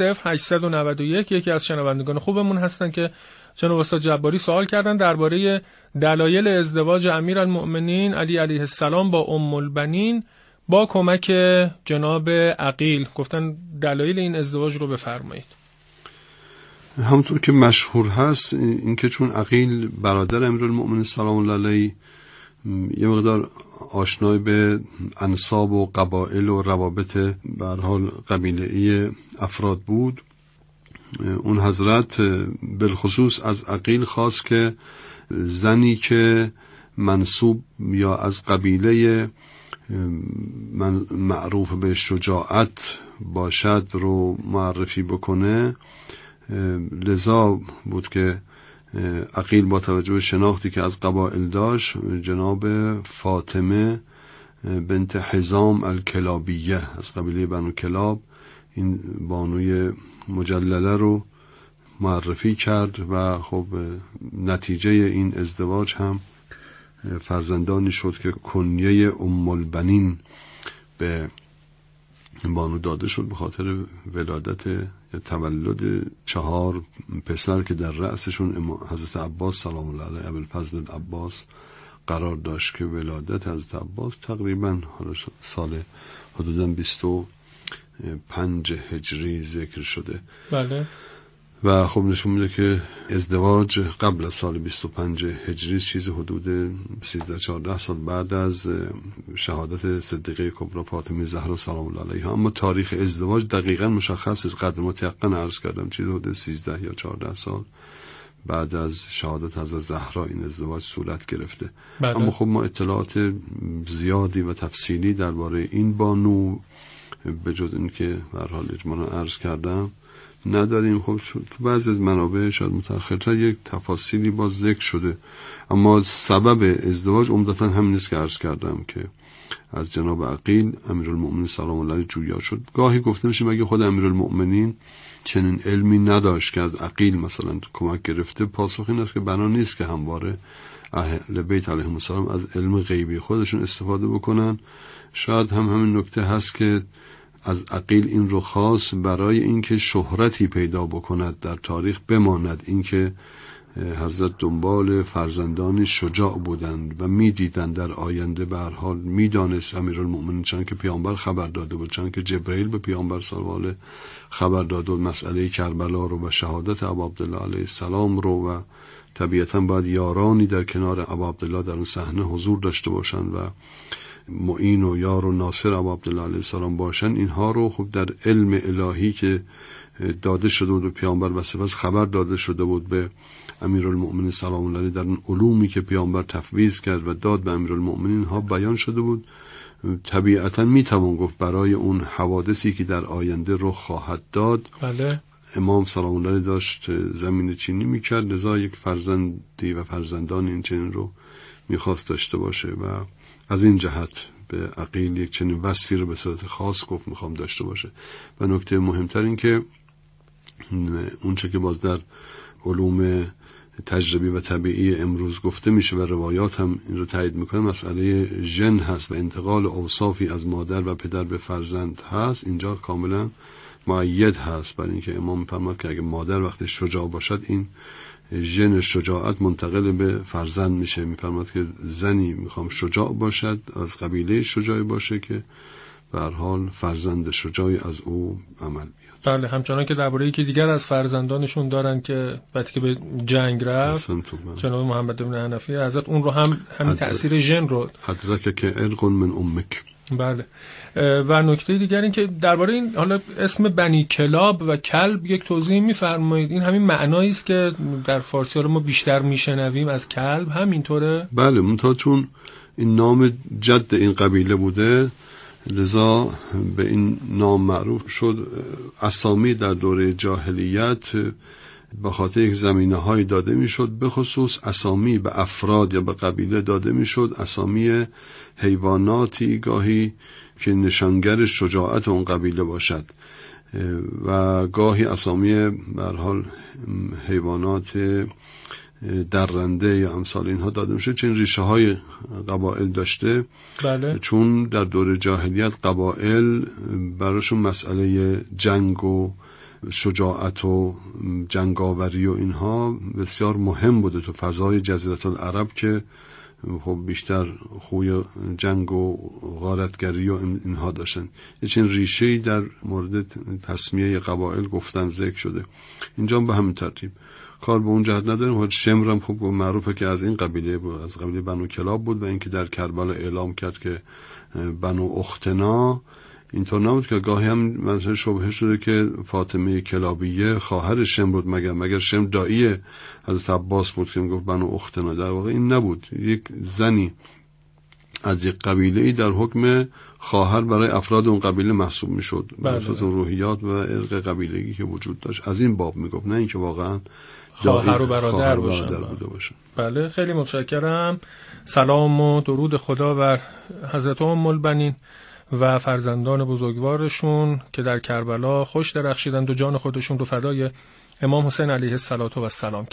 0891 یکی از شنوندگان خوبمون هستن که جناب استاد جباری سوال کردن درباره دلایل ازدواج امیرالمؤمنین. علی علیه السلام با ام البنین با کمک جناب عقیل. گفتن دلایل این ازدواج رو بفرمایید. همونطور که مشهور هست اینکه چون عقیل برادر امیرالمؤمنین سلام الله علیه یه مقدار آشنای به انصاب و قبائل و روابط به حال قبیله ای افراد بود. اون حضرت بالخصوص از عقیل خواست که زنی که منصوب یا از قبیله من معروف به شجاعت باشد رو معرفی بکنه لذا بود که عقیل با توجه به شناختی که از قبائل داشت جناب فاطمه بنت حزام الکلابیه از قبیله بنو کلاب. این بانوی مجلله رو معرفی کرد و خب نتیجه این ازدواج هم فرزندانی شد که کنیه ام البنین به بانو داده شد به خاطر ولادت تولد چهار پسر که در رأسشون حضرت عباس سلام الله علیه ابوالفضل عباس قرار داشت که ولادت حضرت عباس تقریبا سال حدودا 25 هجری ذکر شده. بله. و خب نشون میده که ازدواج قبل از سال 25 هجری چیز حدود 13 14 سال بعد از شهادت صدیقه کبرا فاطمه زهرا سلام الله علیها. اما تاریخ ازدواج دقیقا مشخص است. قدر متیقن عرض کردم چیز حدود 13 یا 14 سال بعد از شهادت از زهرا این ازدواج صورت گرفته. بله. اما خب ما اطلاعات زیادی و تفصیلی درباره این بانو به جز اینکه به حال اجمالا عرض کردم نداریم. خب تو بعضی از منابع شاید متأخرتر یک تفاصیلی باز ذکر شده. اما سبب ازدواج عمدتا همین است که عرض کردم که از جناب عقیل امیرالمؤمنین سلام الله جویا شد. گاهی گفته میشه مگه خود امیرالمؤمنین چنین علمی نداشت که از عقیل مثلا کمک گرفته. پاسخ این است که بنا نیست که همواره اهل بیت علیهم السلام از علم غیبی خودشون استفاده بکنن. شاید هم همین نکته هست که از عقیل این رو خاص برای اینکه شهرتی پیدا بکند در تاریخ بماند. اینکه حضرت دنبال فرزندانی شجاع بودند و می‌دیدند در آینده به هر حال می‌دانست امیرالمؤمنین چند که پیامبر خبر داده بود چند که جبرئیل به پیامبر سوال خبر داده بود مسئله کربلا رو و شهادت ابا عبدالله علیه السلام رو و طبیعتا باید یارانی در کنار ابا عبدالله در اون صحنه حضور داشته باشند و معین و یار و ناصر ابا عبدالله علیه السلام باشن اینها رو خب در علم الهی که داده شده بود و پیامبر و سپس خبر داده شده بود به امیرالمؤمنین سلام الله علیه در اون علومی که پیامبر تفویض کرد و داد به امیرالمؤمنین ها بیان شده بود. طبیعتا می‌توان گفت برای اون حوادثی که در آینده رخ خواهد داد. بله. امام سلام الله علیه داشت زمین چینی می‌کرد لذا یک فرزندی و فرزندان این چنین رو می‌خواست داشته باشه و از این جهت به عقیل یک چنین وصفی رو به صورت خاص گفت می‌خوام داشته باشه. و نکته مهمتر این که اونچه که باز در علوم تجربی و طبیعی امروز گفته میشه و روایات هم این رو تایید می‌کنه مسئله ژن هست و انتقال اوصافی از مادر و پدر به فرزند هست. اینجا کاملا معید هست برای اینکه امام فرماد که اگه مادر وقتی شجاع باشد این ژن شجاعت منتقل به فرزند میشه. میفرماد که زنی می‌خوام شجاع باشد از قبیله شجاعی باشه که به حال فرزند شجاعی از او عمل بیاد بله همچنان که درباره یکی دیگر از فرزندانشون دارن که وقتی که به جنگ رفت جناب محمد بن حنفی حضرت اون رو هم همین تاثیر ژن رو حضرت که ارق من امک. بله. و نکته دیگر این که درباره این حالا اسم بنی کلاب و کلب یک توضیح میفرمایید. این همین معنایی است که در فارسی رو ما بیشتر میشنویم از کلب. همینطوره؟ بله منتها چون این نام جد این قبیله بوده لذا به این نام معروف شد اسامی در دوره جاهلیت به خاطر یک زمینه های داده می‌شد به خصوص اسامی به افراد یا به قبیله داده می‌شد اسامی حیواناتی گاهی که نشانگر شجاعت اون قبیله باشد. و گاهی اسامی حال حیوانات درنده یا امثال اینها داده میشه چون ریشه های قبائل داشته. بله. چون در دور جاهلیت قبائل براشون مسئله جنگ و شجاعت و جنگاوری و اینها بسیار مهم بوده تو فضای جزیرت العرب که خب بیشتر خوی جنگ و غارتگری و اینها داشتن. یه چین ریشه در مورد تصمیه قبایل گفتن ذکر شده. اینجا به همین ترتیب. کار به اون جهت نداریم. خب شمر هم خب معروفه که از این قبیله بود از قبیله بنو کلاب بود و اینکه در کربلا اعلام کرد که بنو اختنا اینطور نبود که گاهی هم مثلا شبهه شده که فاطمه کلابیه خواهر شم بود مگر مگر شم دایی از عباس بود که می‌گفت بنو اختنا. در واقع این نبود. یک زنی از یک قبیله ای در حکم خواهر برای افراد اون قبیله محسوب می‌شد. بر اساس بله. روحیات و ارق قبیلگی که وجود داشت. از این باب می‌گفت. نه اینکه واقعا خواهر و برادر, باشن. بوده باشن بله خیلی متشکرم. سلام و درود خدا بر حضرت ام البنین و فرزندان بزرگوارشون که در کربلا خوش درخشیدند و جان خودشون رو فدای امام حسین علیه السلام و السلام